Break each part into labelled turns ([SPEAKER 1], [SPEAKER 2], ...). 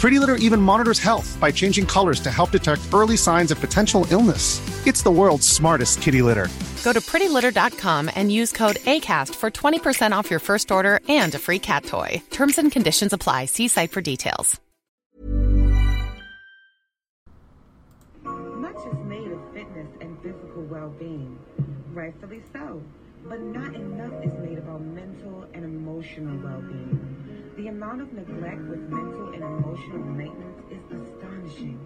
[SPEAKER 1] Pretty Litter even monitors health by changing colors to help detect early signs of potential illness. It's the world's smartest kitty litter.
[SPEAKER 2] Go to prettylitter.com and use code ACAST for 20% off your first order and a free cat toy. Terms and conditions apply. See site for details.
[SPEAKER 3] Much is made of fitness and physical well being, rightfully so, but not enough is made about mental and emotional well being. The amount of neglect with mental and emotional maintenance is astonishing.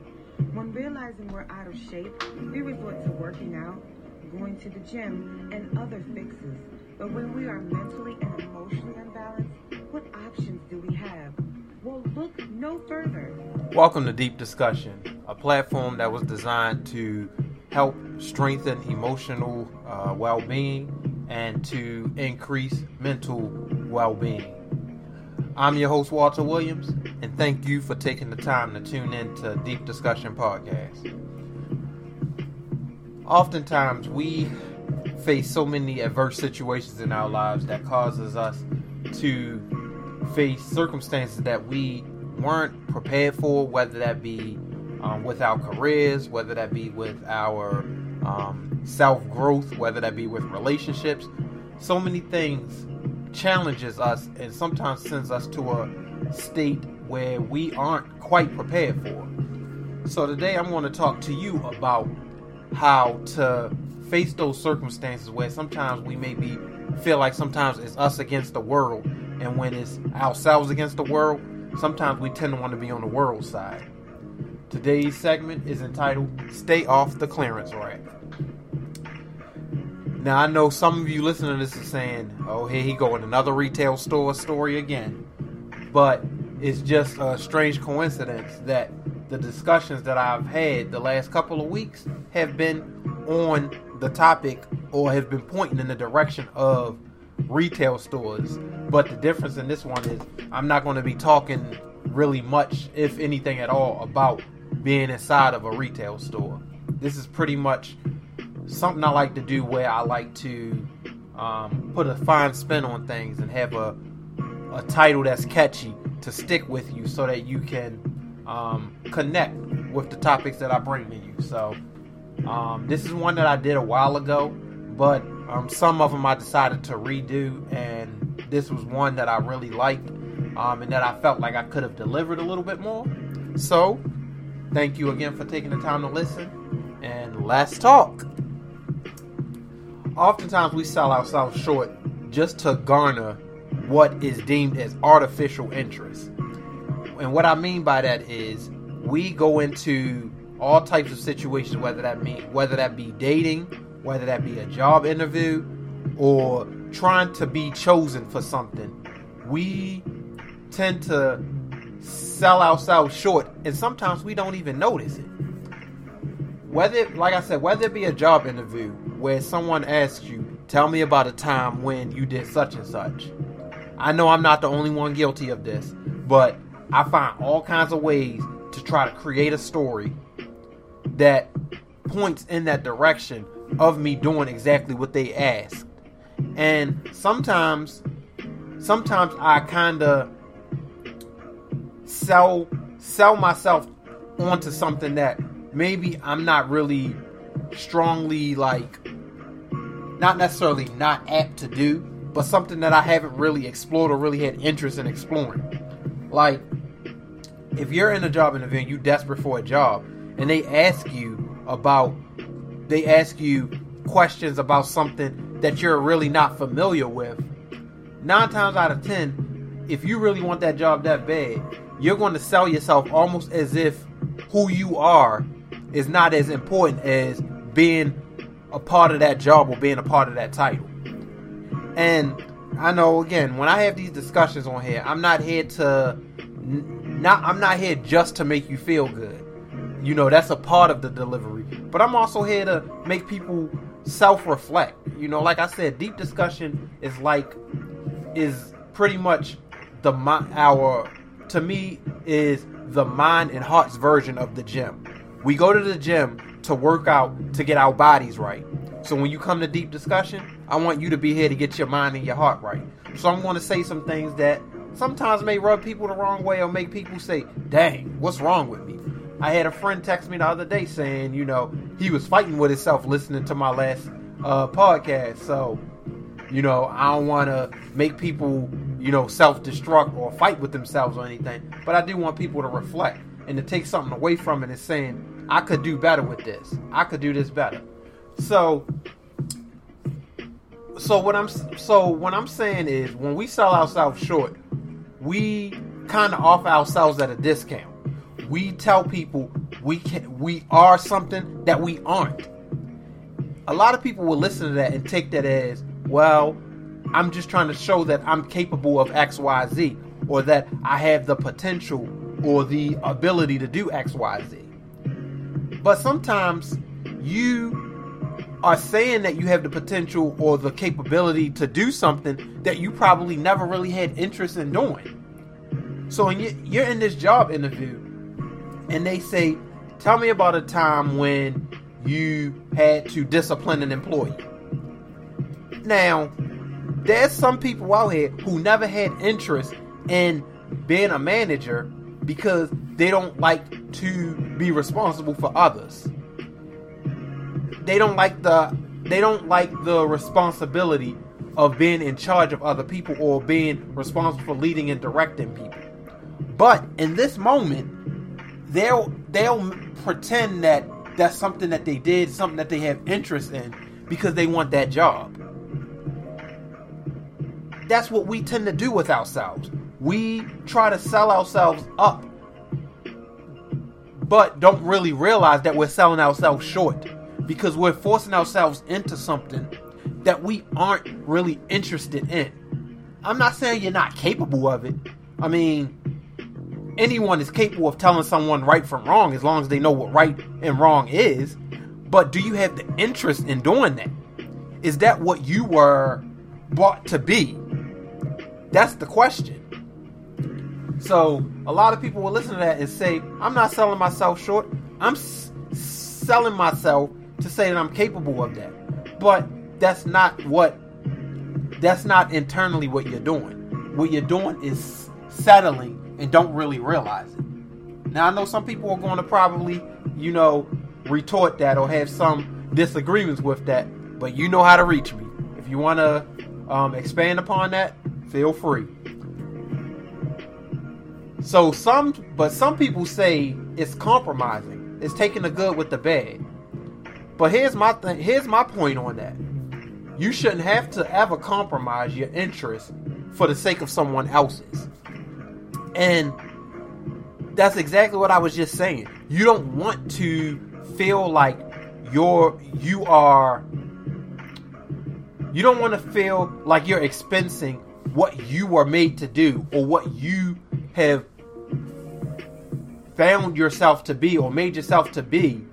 [SPEAKER 3] When realizing we're out of shape, we resort to working out, going to the gym, and other fixes. But when we are mentally and emotionally unbalanced, what options do we have? Well, look no further.
[SPEAKER 4] Welcome to Deep Discussion, a platform that was designed to help strengthen emotional uh, well being and to increase mental well being. I'm your host, Walter Williams, and thank you for taking the time to tune in to Deep Discussion Podcast. Oftentimes, we face so many adverse situations in our lives that causes us to face circumstances that we weren't prepared for, whether that be um, with our careers, whether that be with our um, self growth, whether that be with relationships. So many things challenges us and sometimes sends us to a state where we aren't quite prepared for. So today I'm going to talk to you about how to face those circumstances where sometimes we maybe feel like sometimes it's us against the world and when it's ourselves against the world, sometimes we tend to want to be on the world side. Today's segment is entitled Stay Off the Clearance Rack. Now I know some of you listening to this are saying, "Oh, here he go in another retail store story again," but it's just a strange coincidence that the discussions that I've had the last couple of weeks have been on the topic or have been pointing in the direction of retail stores. But the difference in this one is I'm not going to be talking really much, if anything at all, about being inside of a retail store. This is pretty much something I like to do where I like to um, put a fine spin on things and have a a title that's catchy to stick with you so that you can um, connect with the topics that I bring to you. So um, this is one that I did a while ago, but um, some of them I decided to redo, and this was one that I really liked um, and that I felt like I could have delivered a little bit more. So thank you again for taking the time to listen, and let's talk oftentimes we sell ourselves short just to garner what is deemed as artificial interest. And what I mean by that is we go into all types of situations, whether that mean whether that be dating, whether that be a job interview, or trying to be chosen for something. We tend to sell ourselves short, and sometimes we don't even notice it. Whether, like I said, whether it be a job interview where someone asks you, "Tell me about a time when you did such and such." I know I'm not the only one guilty of this, but I find all kinds of ways to try to create a story that points in that direction of me doing exactly what they asked. And sometimes sometimes I kind of sell sell myself onto something that maybe I'm not really strongly like not necessarily not apt to do, but something that I haven't really explored or really had interest in exploring. Like if you're in a job interview and you're desperate for a job and they ask you about they ask you questions about something that you're really not familiar with, nine times out of ten, if you really want that job that bad, you're going to sell yourself almost as if who you are is not as important as being a part of that job or being a part of that title. And I know again, when I have these discussions on here, I'm not here to not I'm not here just to make you feel good. You know, that's a part of the delivery. But I'm also here to make people self-reflect. You know, like I said, deep discussion is like is pretty much the my our to me is the mind and heart's version of the gym. We go to the gym to work out to get our bodies right. So when you come to deep discussion, I want you to be here to get your mind and your heart right. So I'm going to say some things that sometimes may rub people the wrong way or make people say, dang, what's wrong with me? I had a friend text me the other day saying, you know, he was fighting with himself listening to my last uh, podcast. So, you know, I don't want to make people, you know, self destruct or fight with themselves or anything. But I do want people to reflect and to take something away from it and saying, I could do better with this. I could do this better. So, so what I'm so what I'm saying is when we sell ourselves short, we kind of offer ourselves at a discount. We tell people we can we are something that we aren't. A lot of people will listen to that and take that as, well, I'm just trying to show that I'm capable of XYZ or that I have the potential or the ability to do XYZ. But sometimes you are saying that you have the potential or the capability to do something that you probably never really had interest in doing. So you're in this job interview and they say, Tell me about a time when you had to discipline an employee. Now, there's some people out here who never had interest in being a manager because they don't like to be responsible for others they don't like the they don't like the responsibility of being in charge of other people or being responsible for leading and directing people. But in this moment, they'll they'll pretend that that's something that they did, something that they have interest in because they want that job. That's what we tend to do with ourselves. We try to sell ourselves up, but don't really realize that we're selling ourselves short because we're forcing ourselves into something that we aren't really interested in. I'm not saying you're not capable of it. I mean, anyone is capable of telling someone right from wrong as long as they know what right and wrong is. But do you have the interest in doing that? Is that what you were brought to be? That's the question. So, a lot of people will listen to that and say, I'm not selling myself short. I'm s- selling myself to say that I'm capable of that. But that's not what that's not internally what you're doing. What you're doing is settling and don't really realize it. Now I know some people are going to probably, you know, retort that or have some disagreements with that, but you know how to reach me. If you want to um, expand upon that, feel free. So some, but some people say it's compromising. It's taking the good with the bad. But here's my th- here's my point on that. You shouldn't have to ever compromise your interests for the sake of someone else's. And that's exactly what I was just saying. You don't want to feel like you're you are you don't want to feel like you're expensing what you were made to do or what you have found yourself to be or made yourself to be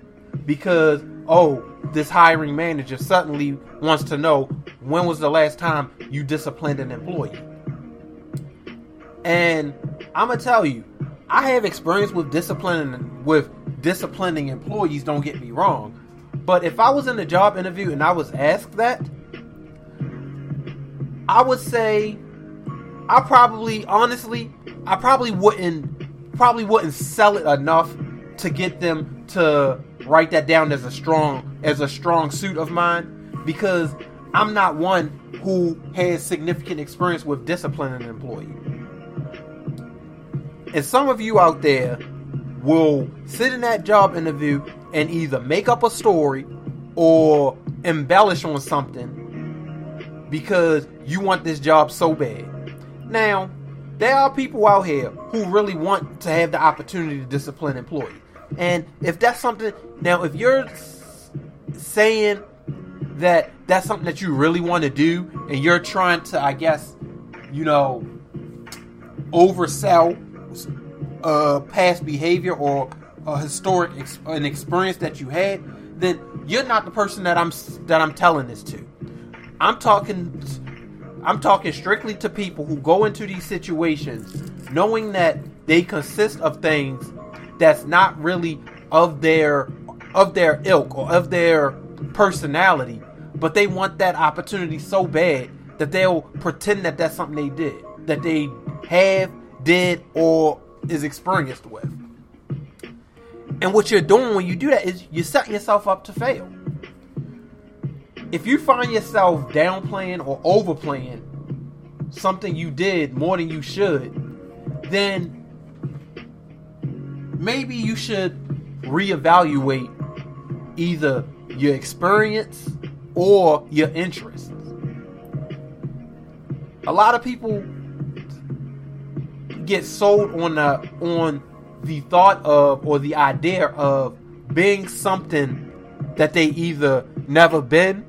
[SPEAKER 4] because oh, this hiring manager suddenly wants to know when was the last time you disciplined an employee. And I'm gonna tell you, I have experience with disciplining with disciplining employees. Don't get me wrong, but if I was in a job interview and I was asked that, I would say I probably, honestly, I probably wouldn't, probably wouldn't sell it enough to get them to write that down as a strong as a strong suit of mine because I'm not one who has significant experience with disciplining an employee. And some of you out there will sit in that job interview and either make up a story or embellish on something because you want this job so bad. Now, there are people out here who really want to have the opportunity to discipline employees. And if that's something, now if you're saying that that's something that you really want to do, and you're trying to, I guess, you know, oversell a past behavior or a historic ex- an experience that you had, then you're not the person that I'm that I'm telling this to. I'm talking I'm talking strictly to people who go into these situations knowing that they consist of things that's not really of their of their ilk or of their personality, but they want that opportunity so bad that they'll pretend that that's something they did, that they have, did, or is experienced with. And what you're doing when you do that is you're setting yourself up to fail. If you find yourself downplaying or overplaying something you did more than you should, then maybe you should reevaluate either your experience or your interests. A lot of people get sold on the on the thought of or the idea of being something that they either never been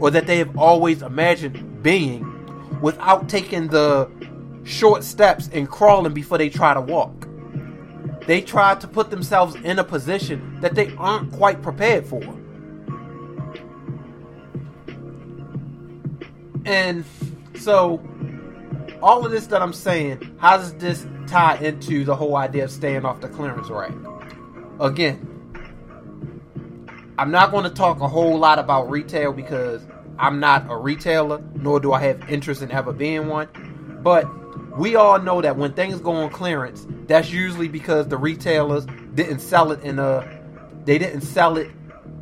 [SPEAKER 4] or that they have always imagined being without taking the short steps and crawling before they try to walk. They try to put themselves in a position that they aren't quite prepared for. And so, all of this that I'm saying, how does this tie into the whole idea of staying off the clearance rack? Again, I'm not going to talk a whole lot about retail because I'm not a retailer, nor do I have interest in ever being one. But we all know that when things go on clearance, that's usually because the retailers didn't sell it in a they didn't sell it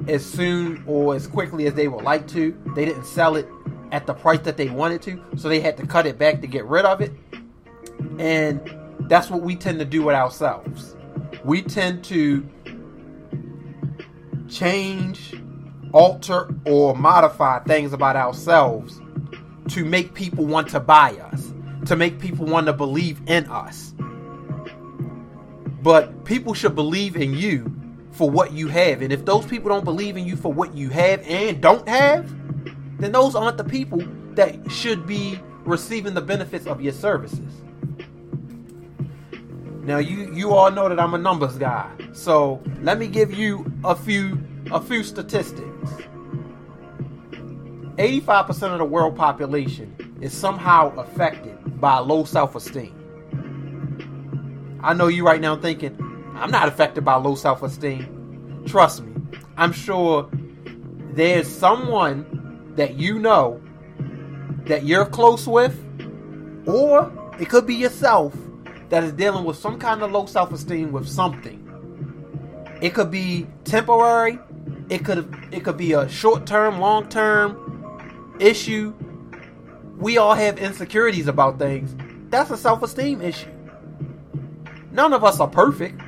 [SPEAKER 4] as soon or as quickly as they would like to. They didn't sell it at the price that they wanted to, so they had to cut it back to get rid of it. And that's what we tend to do with ourselves. We tend to change, alter, or modify things about ourselves to make people want to buy us, to make people want to believe in us. But people should believe in you for what you have. And if those people don't believe in you for what you have and don't have, then those aren't the people that should be receiving the benefits of your services. Now you you all know that I'm a numbers guy. So let me give you a few a few statistics. 85% of the world population is somehow affected by low self-esteem. I know you right now thinking, I'm not affected by low self-esteem. Trust me. I'm sure there's someone that you know that you're close with or it could be yourself that is dealing with some kind of low self-esteem with something. It could be temporary. It could it could be a short-term, long-term issue. We all have insecurities about things. That's a self-esteem issue. None of us are perfect,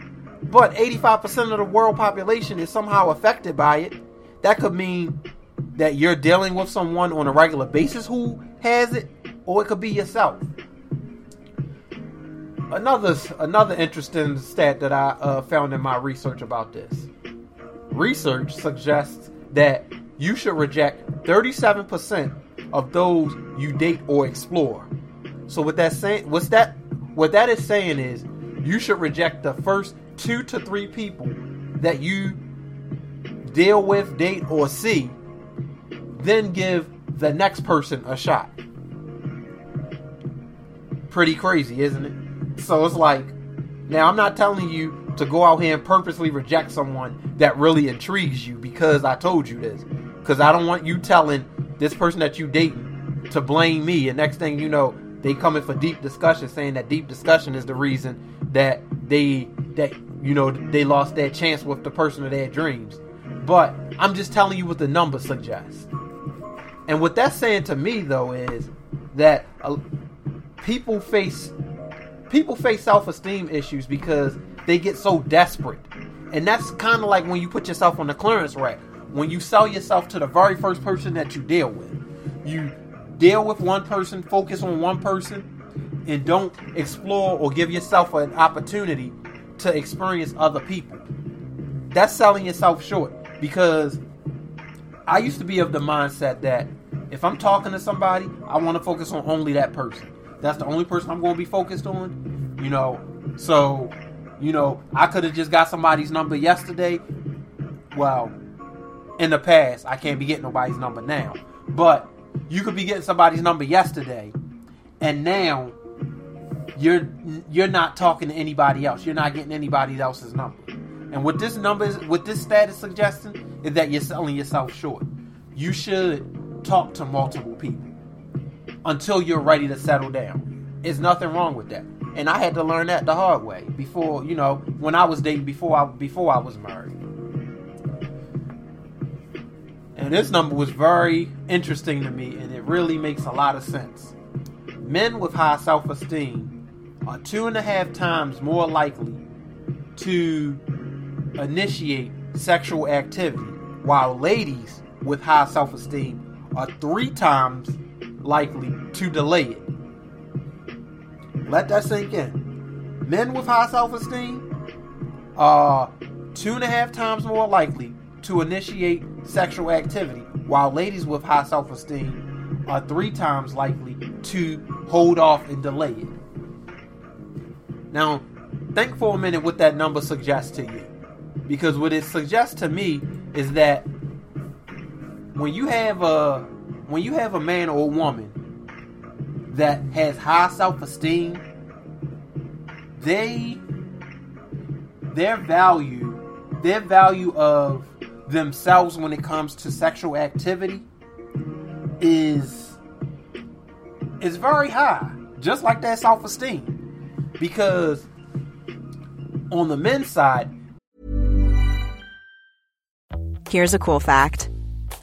[SPEAKER 4] but 85% of the world population is somehow affected by it. That could mean that you're dealing with someone on a regular basis who has it, or it could be yourself another another interesting stat that I uh, found in my research about this. Research suggests that you should reject 37% of those you date or explore. So what that saying what's that what that is saying is you should reject the first 2 to 3 people that you deal with, date or see, then give the next person a shot. Pretty crazy, isn't it? So it's like, now I'm not telling you to go out here and purposely reject someone that really intrigues you because I told you this. Because I don't want you telling this person that you dating to blame me, and next thing you know, they coming for deep discussion, saying that deep discussion is the reason that they that you know they lost their chance with the person of their dreams. But I'm just telling you what the numbers suggest. And what that's saying to me though is that uh, people face people face self-esteem issues because they get so desperate. And that's kind of like when you put yourself on the clearance rack. When you sell yourself to the very first person that you deal with. You deal with one person, focus on one person, and don't explore or give yourself an opportunity to experience other people. That's selling yourself short because I used to be of the mindset that if I'm talking to somebody, I want to focus on only that person. That's the only person I'm going to be focused on. You know, so You know, I could have just got somebody's number yesterday. Well, in the past, I can't be getting nobody's number now. But you could be getting somebody's number yesterday, and now you're you're not talking to anybody else. You're not getting anybody else's number. And what this number is, what this status suggesting is that you're selling yourself short. You should talk to multiple people until you're ready to settle down. There's nothing wrong with that. And I had to learn that the hard way before, you know, when I was dating before I before I was married. And this number was very interesting to me and it really makes a lot of sense. Men with high self-esteem are two and a half times more likely to initiate sexual activity, while ladies with high self esteem are three times likely to delay it. Let that sink in. Men with high self esteem are two and a half times more likely to initiate sexual activity, while ladies with high self esteem are three times likely to hold off and delay it. Now, think for a minute what that number suggests to you. Because what it suggests to me is that when you have a when you have a man or a woman that has high self-esteem, they their value their value of themselves when it comes to sexual activity is is very high just like that self-esteem. Because on the men's side
[SPEAKER 5] Here's a cool fact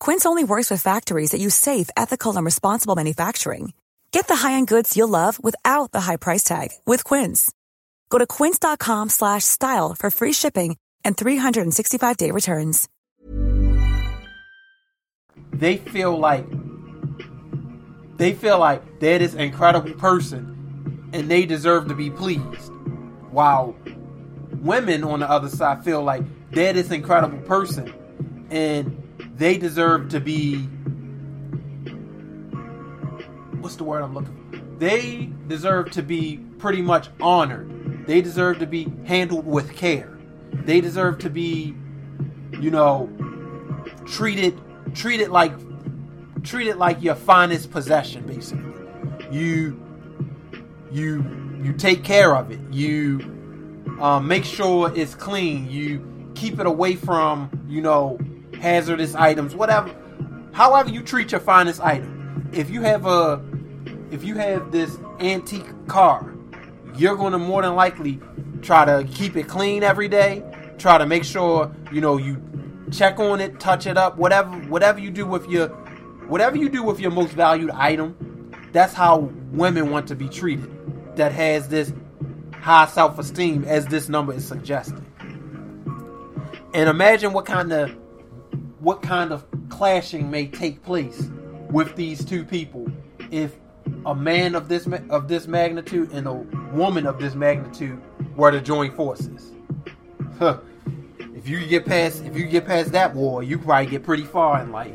[SPEAKER 6] Quince only works with factories that use safe, ethical, and responsible manufacturing. Get the high-end goods you'll love without the high price tag with Quince. Go to quince.com/style for free shipping and 365-day returns.
[SPEAKER 4] They feel like they feel like they're this incredible person and they deserve to be pleased. While women on the other side feel like they're this incredible person and they deserve to be what's the word I'm looking for? They deserve to be pretty much honored. They deserve to be handled with care. They deserve to be, you know, treated treated like treated like your finest possession basically. You you you take care of it. You um, make sure it's clean. You keep it away from, you know, hazardous items, whatever. However you treat your finest item. If you have a if you have this antique car, you're going to more than likely try to keep it clean every day. Try to make sure you know you check on it, touch it up, whatever whatever you do with your whatever you do with your most valued item, that's how women want to be treated. That has this high self-esteem as this number is suggesting. And imagine what kind of what kind of clashing may take place with these two people if a man of this of this magnitude and a woman of this magnitude were to join forces. Huh. If you get past if you get past that war, you probably get pretty far in life.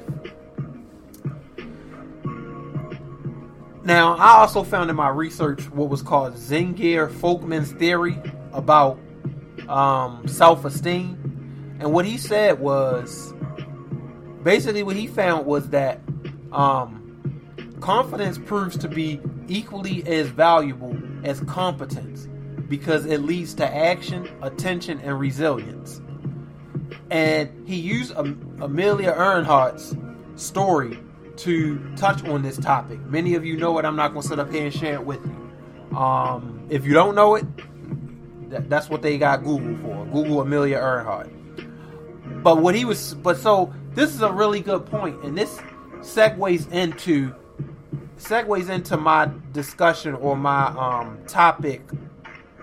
[SPEAKER 4] Now, I also found in my research what was called Zenger Folkman's theory about um, self-esteem, and what he said was basically what he found was that um, confidence proves to be equally as valuable as competence because it leads to action, attention, and resilience. And he used Amelia Earhart's story to touch on this topic. Many of you know it. I'm not going to sit up here and share it with you. Um, if you don't know it, that, that's what they got Google for. Google Amelia Earhart. But what he was, but so this is a really good point, and this segues into segues into my discussion or my um, topic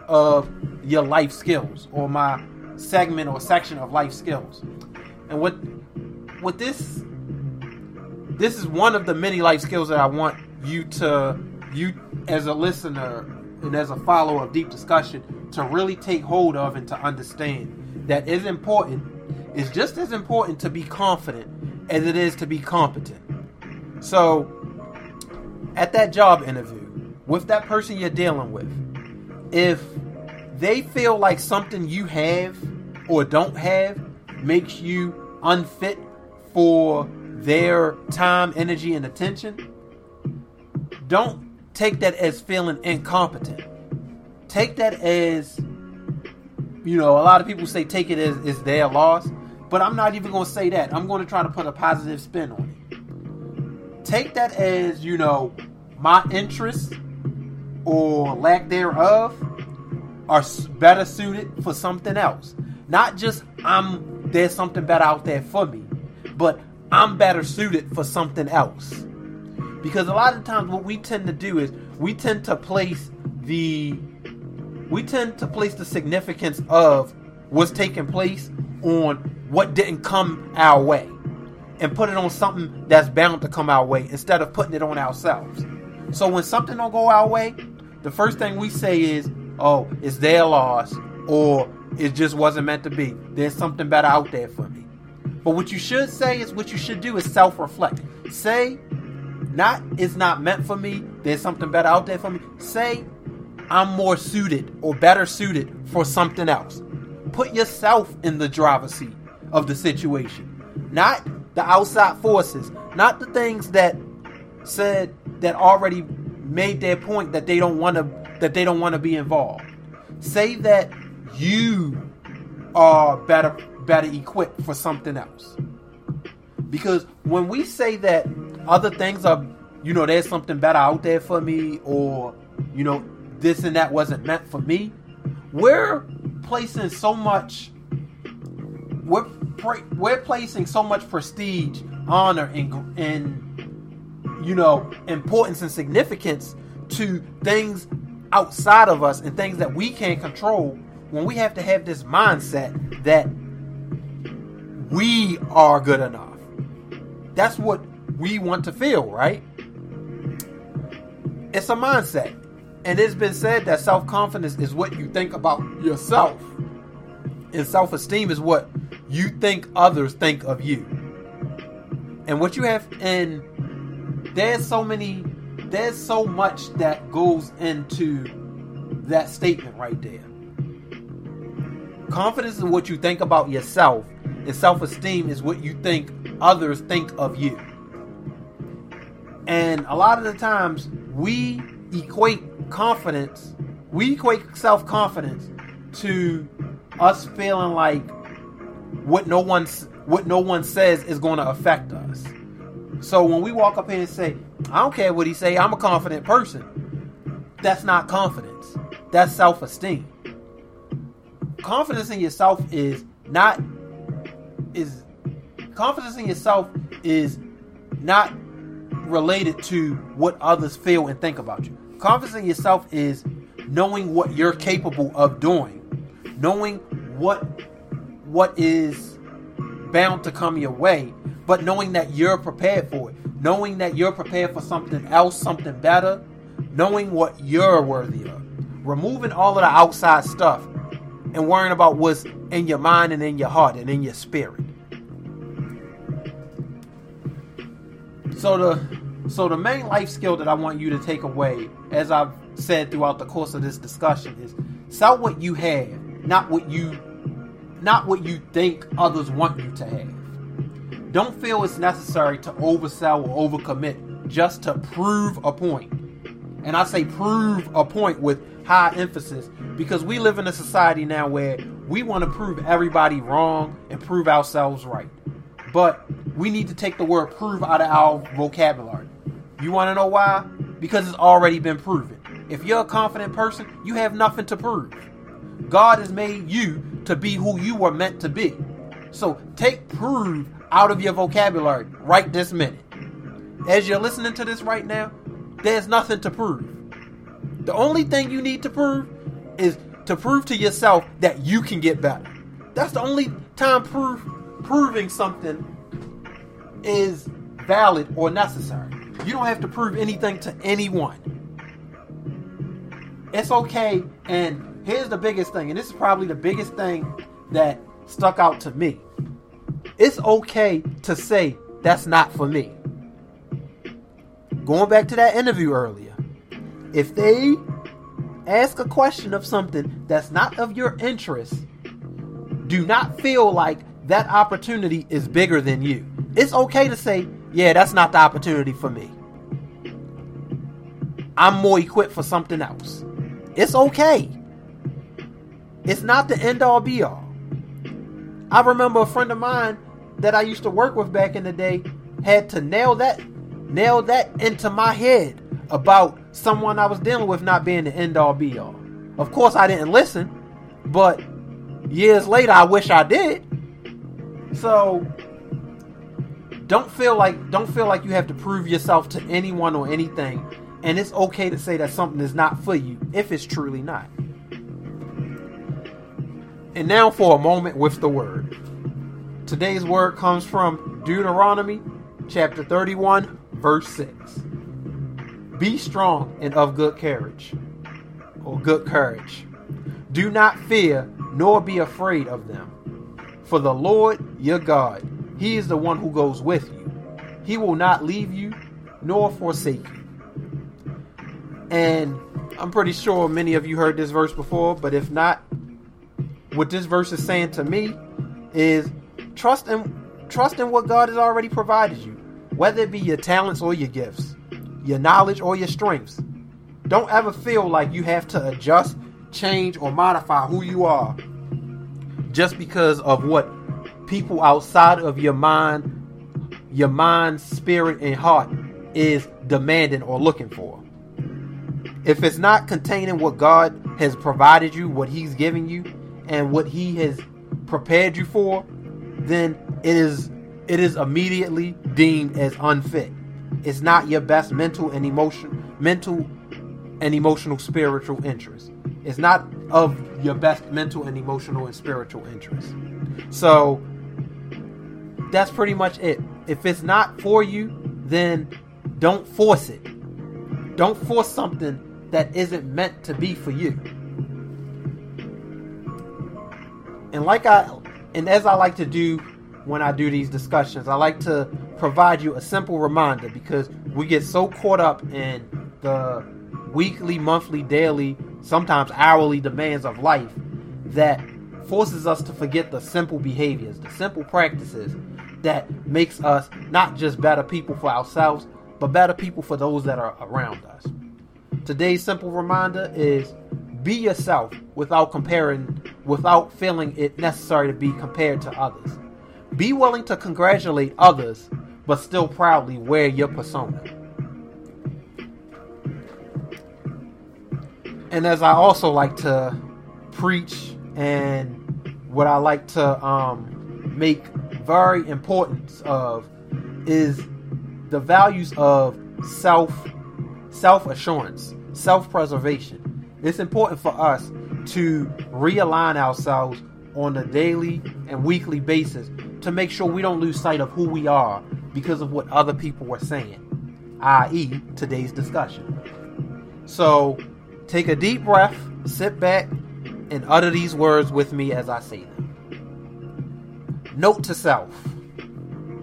[SPEAKER 4] of your life skills or my segment or section of life skills. And what what this this is one of the many life skills that I want you to you as a listener and as a follower of deep discussion to really take hold of and to understand that is important is just as important to be confident as it is to be competent. So at that job interview with that person you're dealing with, if they feel like something you have or don't have makes you unfit for their time, energy, and attention, don't take that as feeling incompetent. Take that as, you know, a lot of people say take it as, as their loss, but I'm not even going to say that. I'm going to try to put a positive spin on it. Take that as, you know, my interests or lack thereof are better suited for something else. Not just I'm there's something better out there for me, but I'm better suited for something else. Because a lot of times what we tend to do is we tend to place the we tend to place the significance of what's taking place on what didn't come our way and put it on something that's bound to come our way instead of putting it on ourselves. So when something don't go our way, the first thing we say is, "Oh, it's their loss," or "It just wasn't meant to be." There's something better out there for me. But what you should say is what you should do is self reflect. Say, not it's not meant for me, there's something better out there for me. Say, I'm more suited or better suited for something else. Put yourself in the driver's seat of the situation, not the outside forces, not the things that said that already made their point that they don't want to that they don't want to be involved. Say that you are better better equipped for something else. Because when we say that other things are, you know, there's something better out there for me, or, you know, this and that wasn't meant for me, we're placing so much, we're, we're placing so much prestige, honor, and, and, you know, importance and significance to things outside of us and things that we can't control when we have to have this mindset that we are good enough. That's what we want to feel, right? It's a mindset. And it's been said that self confidence is what you think about yourself, and self esteem is what you think others think of you. And what you have, and there's so many, there's so much that goes into that statement right there. Confidence is what you think about yourself, and self esteem is what you think others think of you. And a lot of the times we equate confidence, we equate self confidence to us feeling like what no one's what no one says is going to affect us. So when we walk up here and say, "I don't care what he say, I'm a confident person," that's not confidence. That's self esteem. Confidence in yourself is not is confidence in yourself is not related to what others feel and think about you. Confidence in yourself is knowing what you're capable of doing, knowing what what is bound to come your way, but knowing that you're prepared for it, knowing that you're prepared for something else, something better, knowing what you're worthy of, removing all of the outside stuff and worrying about what's in your mind and in your heart and in your spirit. So the so the main life skill that I want you to take away, as I've said throughout the course of this discussion, is sell what you have, not what you not what you think others want you to have. Don't feel it's necessary to oversell or overcommit just to prove a point. And I say prove a point with high emphasis because we live in a society now where we want to prove everybody wrong and prove ourselves right. But we need to take the word prove out of our vocabulary. You want to know why? Because it's already been proven. If you're a confident person, you have nothing to prove. God has made you to be who you were meant to be. So take prove out of your vocabulary right this minute. As you're listening to this right now, there's nothing to prove. The only thing you need to prove is to prove to yourself that you can get better. That's the only time proof proving something is valid or necessary. You don't have to prove anything to anyone. It's okay. And here's the biggest thing, and this is probably the biggest thing that stuck out to me. It's okay to say that's not for me. Going back to that interview earlier, if they ask a question of something that's not of your interest, do not feel like that opportunity is bigger than you. It's okay to say, yeah, that's not the opportunity for me. I'm more equipped for something else. It's okay. It's not the end all be all. I remember a friend of mine that I used to work with back in the day had to nail that nail that into my head about someone I was dealing with not being the end all be all. Of course I didn't listen, but years later I wish I did. So don't feel like don't feel like you have to prove yourself to anyone or anything and it's okay to say that something is not for you if it's truly not. And now for a moment with the word. Today's word comes from Deuteronomy chapter 31, verse 6. Be strong and of good courage, or good courage. Do not fear nor be afraid of them. For the Lord your God, He is the one who goes with you. He will not leave you nor forsake you. And I'm pretty sure many of you heard this verse before, but if not, what this verse is saying to me is trust in trust in what God has already provided you, whether it be your talents or your gifts, your knowledge or your strengths. Don't ever feel like you have to adjust, change, or modify who you are just because of what people outside of your mind, your mind, spirit, and heart is demanding or looking for. If it's not containing what God has provided you, what He's giving you, and what He has prepared you for, then it is it is immediately deemed as unfit. It's not your best mental and emotion mental and emotional spiritual interest. It's not of your best mental and emotional and spiritual interest. So that's pretty much it. If it's not for you, then don't force it. Don't force something that isn't meant to be for you. And like I and as I like to do when I do these discussions, I like to provide you a simple reminder because we get so caught up in the weekly, monthly, daily, sometimes hourly demands of life that forces us to forget the simple behaviors, the simple practices that makes us not just better people for ourselves, but better people for those that are around us. Today's simple reminder is be yourself without comparing, without feeling it necessary to be compared to others. Be willing to congratulate others, but still proudly wear your persona. And as I also like to preach and what I like to um, make very important of is the values of self self assurance, self preservation. It's important for us to realign ourselves on a daily and weekly basis to make sure we don't lose sight of who we are because of what other people were saying, i.e., today's discussion. So take a deep breath, sit back, and utter these words with me as I say them. Note to self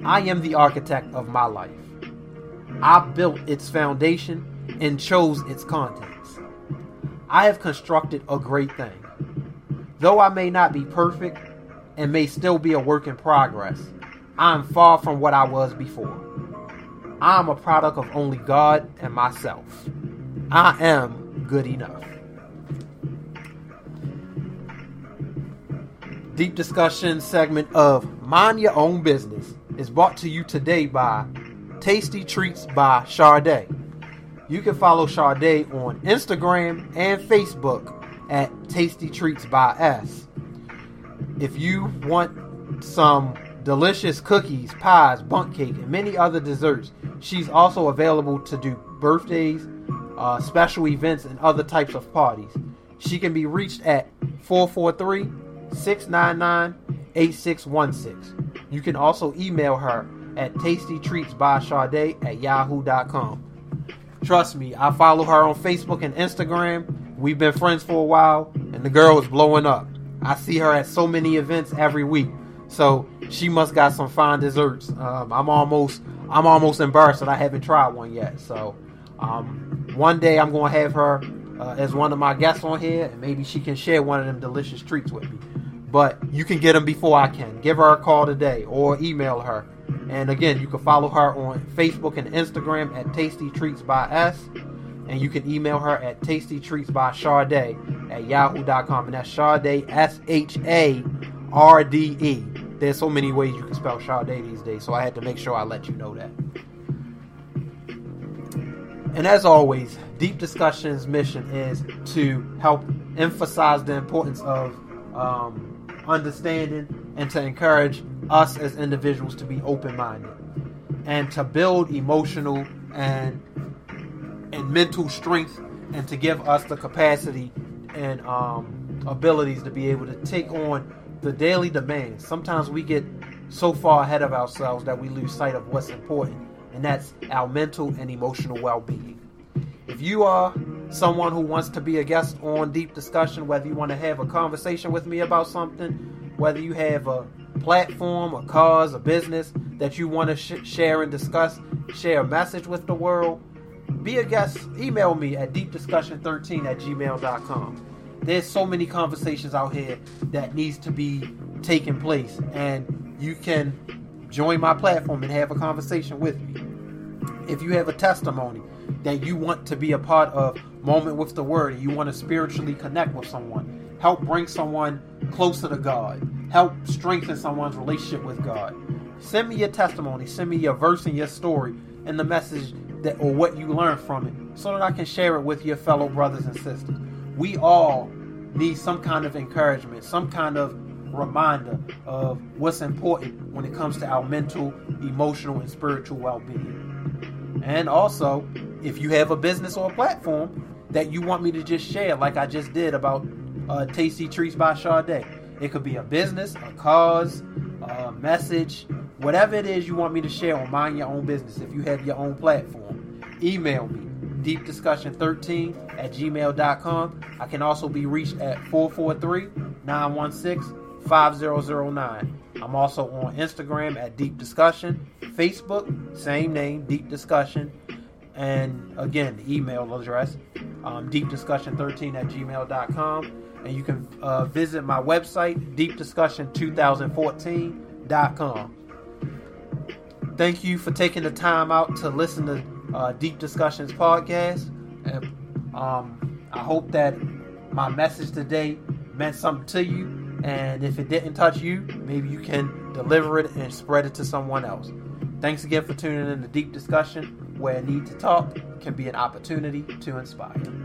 [SPEAKER 4] I am the architect of my life. I built its foundation and chose its contents. I have constructed a great thing. Though I may not be perfect and may still be a work in progress, I am far from what I was before. I am a product of only God and myself. I am good enough. Deep discussion segment of Mind Your Own Business is brought to you today by Tasty Treats by Sharde. You can follow Sharde on Instagram and Facebook at Tasty Treats by S. If you want some delicious cookies, pies, Bundt cake, and many other desserts, she's also available to do birthdays, uh, special events, and other types of parties. She can be reached at 443 699 8616. You can also email her at tastytreatsbysharde at yahoo.com. Trust me, I follow her on Facebook and Instagram. We've been friends for a while, and the girl is blowing up. I see her at so many events every week, so she must got some fine desserts. Um, I'm almost, I'm almost embarrassed that I haven't tried one yet. So, um, one day I'm gonna have her uh, as one of my guests on here, and maybe she can share one of them delicious treats with me. But you can get them before I can. Give her a call today or email her and again, you can follow her on Facebook and Instagram at Tasty Treats by S. And you can email her at Tasty Treats by Sharde at yahoo.com. And that's Sharde, S H A R D E. There's so many ways you can spell Sharde these days, so I had to make sure I let you know that. And as always, Deep Discussions' mission is to help emphasize the importance of um, understanding and to encourage us as individuals to be open minded and to build emotional and and mental strength and to give us the capacity and um, abilities to be able to take on the daily demands. Sometimes we get so far ahead of ourselves that we lose sight of what's important, and that's our mental and emotional well being. If you are someone who wants to be a guest on Deep Discussion, whether you want to have a conversation with me about something, whether you have a platform, a cause, a business that you want to sh- share and discuss, share a message with the world, be a guest. Email me at deepdiscussion13 at gmail.com. There's so many conversations out here that needs to be taking place, and you can join my platform and have a conversation with me. If you have a testimony that you want to be a part of Moment with the Word you want to spiritually connect with someone, help bring someone closer to God, help strengthen someone's relationship with God. Send me your testimony, send me your verse and your story and the message that or what you learned from it so that I can share it with your fellow brothers and sisters. We all need some kind of encouragement, some kind of reminder of what's important when it comes to our mental, emotional, and spiritual well being. And also, if you have a business or a platform that you want me to just share, like I just did about uh, Tasty Treats by Sharde, it could be a business, a cause, a message, whatever it is you want me to share on Mind Your Own Business. If you have your own platform, email me deepdiscussion13 at gmail.com. I can also be reached at 443 916 5009. I'm also on Instagram at Deep Discussion, Facebook, same name, Deep Discussion, and again, email address, um, deepdiscussion13 at gmail.com and you can uh, visit my website, deepdiscussion2014.com. Thank you for taking the time out to listen to uh, Deep Discussions podcast. And, um, I hope that my message today meant something to you. And if it didn't touch you, maybe you can deliver it and spread it to someone else. Thanks again for tuning in to Deep Discussion, where a need to talk can be an opportunity to inspire.